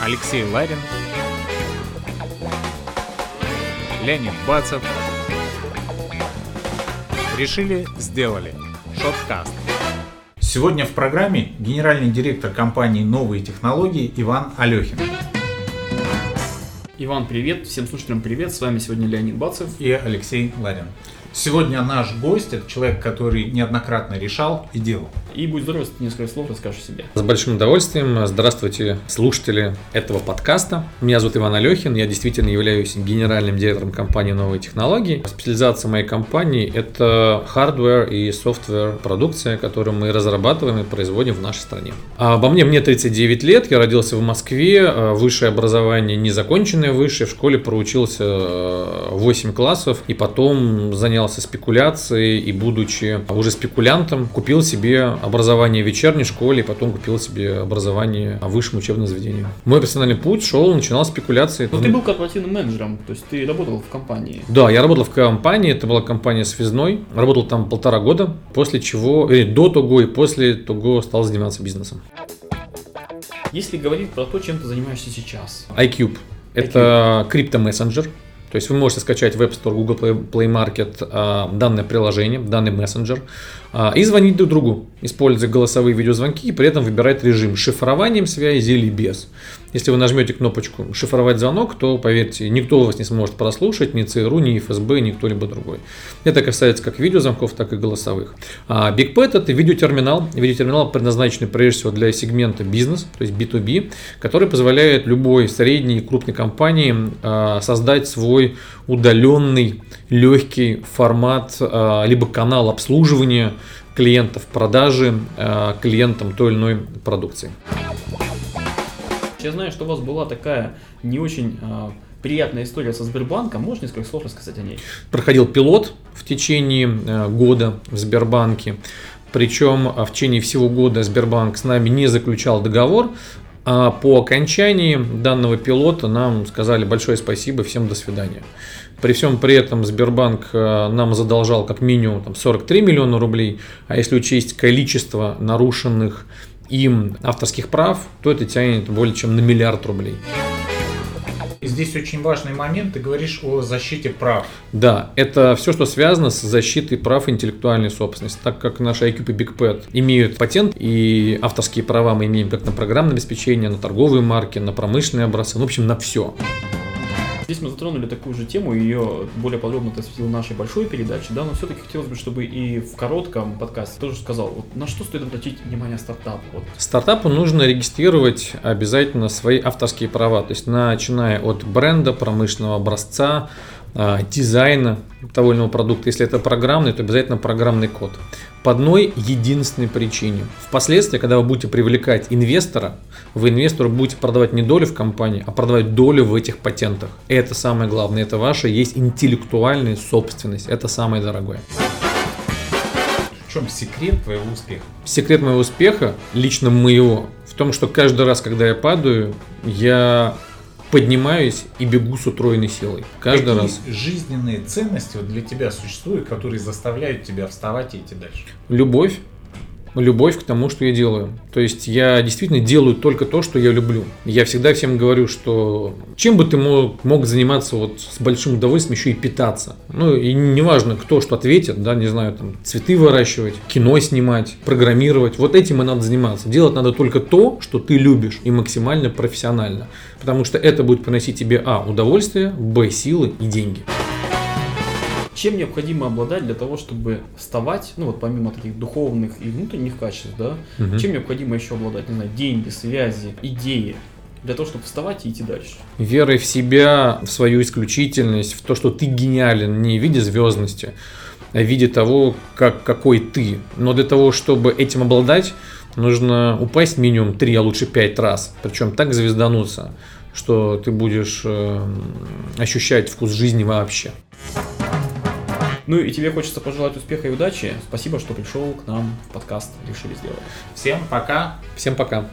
Алексей Ларин, Леонид Бацев. Решили, сделали. Шоткаст. Сегодня в программе генеральный директор компании «Новые технологии» Иван Алехин. Иван, привет. Всем слушателям привет. С вами сегодня Леонид Бацев. И Алексей Ларин. Сегодня наш гость – это человек, который неоднократно решал и делал. И будь здоров, если ты несколько слов расскажешь о себе. С большим удовольствием. Здравствуйте, слушатели этого подкаста. Меня зовут Иван Алехин. Я действительно являюсь генеральным директором компании «Новые технологии». Специализация моей компании – это hardware и software продукция, которую мы разрабатываем и производим в нашей стране. А обо мне мне 39 лет. Я родился в Москве. Высшее образование незаконченное высшее. В школе проучился 8 классов и потом занял занялся спекуляцией и, будучи уже спекулянтом, купил себе образование в вечерней школе и потом купил себе образование в высшем учебном заведении. Мой профессиональный путь шел, начинал спекуляции. Но ты был корпоративным менеджером, то есть ты работал в компании. Да, я работал в компании, это была компания связной, работал там полтора года, после чего, или до того и после того стал заниматься бизнесом. Если говорить про то, чем ты занимаешься сейчас. iCube. Это криптомессенджер, то есть вы можете скачать в App Store, Google Play Market а, данное приложение, данный мессенджер а, и звонить друг другу, используя голосовые видеозвонки и при этом выбирать режим шифрованием связи или без. Если вы нажмете кнопочку «Шифровать звонок», то, поверьте, никто вас не сможет прослушать, ни ЦРУ, ни ФСБ, ни кто-либо другой. Это касается как видеозвонков, так и голосовых. А BigPet – это видеотерминал. Видеотерминал предназначен прежде всего для сегмента бизнес, то есть B2B, который позволяет любой средней и крупной компании а, создать свой удаленный, легкий формат, а, либо канал обслуживания клиентов, продажи а, клиентам той или иной продукции. Я знаю, что у вас была такая не очень э, приятная история со Сбербанком. Можешь несколько слов рассказать о ней? Проходил пилот в течение э, года в Сбербанке. Причем в течение всего года Сбербанк с нами не заключал договор, а по окончании данного пилота нам сказали большое спасибо, всем до свидания. При всем при этом Сбербанк нам задолжал как минимум там, 43 миллиона рублей, а если учесть количество нарушенных им авторских прав, то это тянет более чем на миллиард рублей. Здесь очень важный момент, ты говоришь о защите прав. Да, это все, что связано с защитой прав интеллектуальной собственности. Так как наши IQ и BigPad имеют патент и авторские права мы имеем как на программное обеспечение, на торговые марки, на промышленные образцы, ну, в общем, на все. Здесь мы затронули такую же тему, ее более подробно ты осветил в нашей большой передаче, да, но все-таки хотелось бы, чтобы и в коротком подкасте тоже сказал, вот на что стоит обратить внимание стартапу? Вот. Стартапу нужно регистрировать обязательно свои авторские права, то есть начиная от бренда, промышленного образца, дизайна того или иного продукта. Если это программный, то обязательно программный код. По одной единственной причине. Впоследствии, когда вы будете привлекать инвестора, вы инвестору будете продавать не долю в компании, а продавать долю в этих патентах. Это самое главное. Это ваша есть интеллектуальная собственность. Это самое дорогое. В чем секрет твоего успеха? Секрет моего успеха, лично моего, в том, что каждый раз, когда я падаю, я поднимаюсь и бегу с утроенной силой. Каждый Какие раз. жизненные ценности вот для тебя существуют, которые заставляют тебя вставать и идти дальше? Любовь, любовь к тому, что я делаю. То есть я действительно делаю только то, что я люблю. Я всегда всем говорю, что чем бы ты мог, мог заниматься вот с большим удовольствием еще и питаться. Ну и неважно, кто что ответит, да, не знаю, там цветы выращивать, кино снимать, программировать. Вот этим и надо заниматься. Делать надо только то, что ты любишь и максимально профессионально. Потому что это будет приносить тебе а. удовольствие, б. силы и деньги чем необходимо обладать для того, чтобы вставать, ну вот помимо таких духовных и внутренних качеств, да, угу. чем необходимо еще обладать, не знаю, деньги, связи, идеи, для того, чтобы вставать и идти дальше. Верой в себя, в свою исключительность, в то, что ты гениален не в виде звездности, а в виде того, как, какой ты. Но для того, чтобы этим обладать, нужно упасть минимум 3, а лучше 5 раз. Причем так звездануться, что ты будешь э, ощущать вкус жизни вообще. Ну и тебе хочется пожелать успеха и удачи. Спасибо, что пришел к нам в подкаст «Решили сделать». Всем пока. Всем пока.